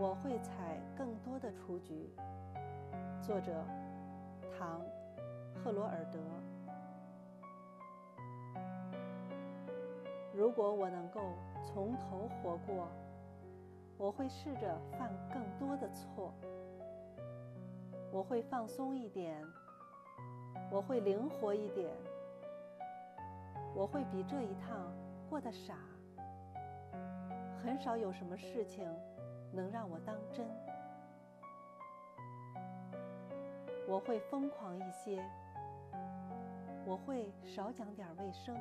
我会采更多的雏菊。作者：唐·赫罗尔德。如果我能够从头活过，我会试着犯更多的错。我会放松一点，我会灵活一点，我会比这一趟过得傻。很少有什么事情能让我当真。我会疯狂一些，我会少讲点卫生，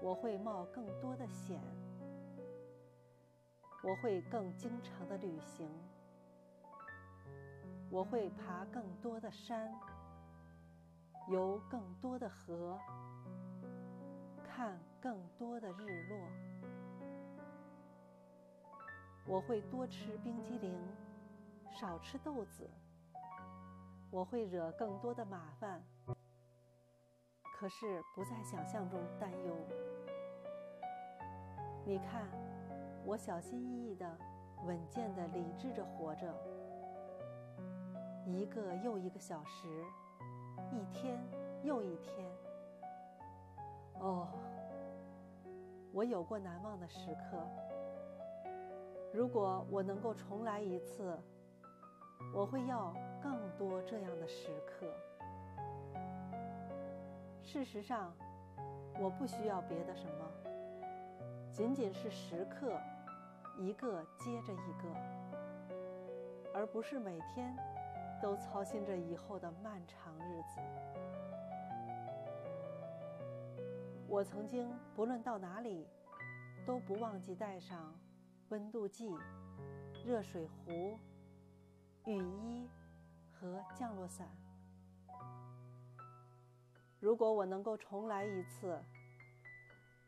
我会冒更多的险，我会更经常的旅行，我会爬更多的山，游更多的河，看更多的日落。我会多吃冰激凌，少吃豆子。我会惹更多的麻烦，可是不在想象中担忧。你看，我小心翼翼的、稳健的、理智着活着，一个又一个小时，一天又一天。哦，我有过难忘的时刻。如果我能够重来一次，我会要。更多这样的时刻。事实上，我不需要别的什么，仅仅是时刻，一个接着一个，而不是每天都操心着以后的漫长日子。我曾经不论到哪里，都不忘记带上温度计、热水壶、雨衣。和降落伞。如果我能够重来一次，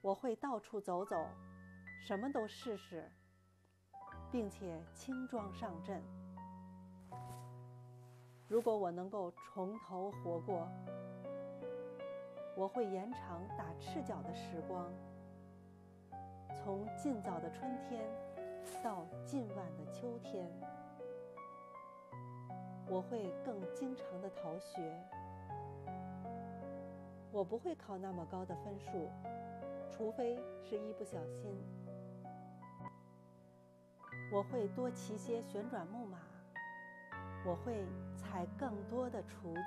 我会到处走走，什么都试试，并且轻装上阵。如果我能够从头活过，我会延长打赤脚的时光，从尽早的春天到近晚的秋天。我会更经常的逃学，我不会考那么高的分数，除非是一不小心。我会多骑些旋转木马，我会采更多的雏菊。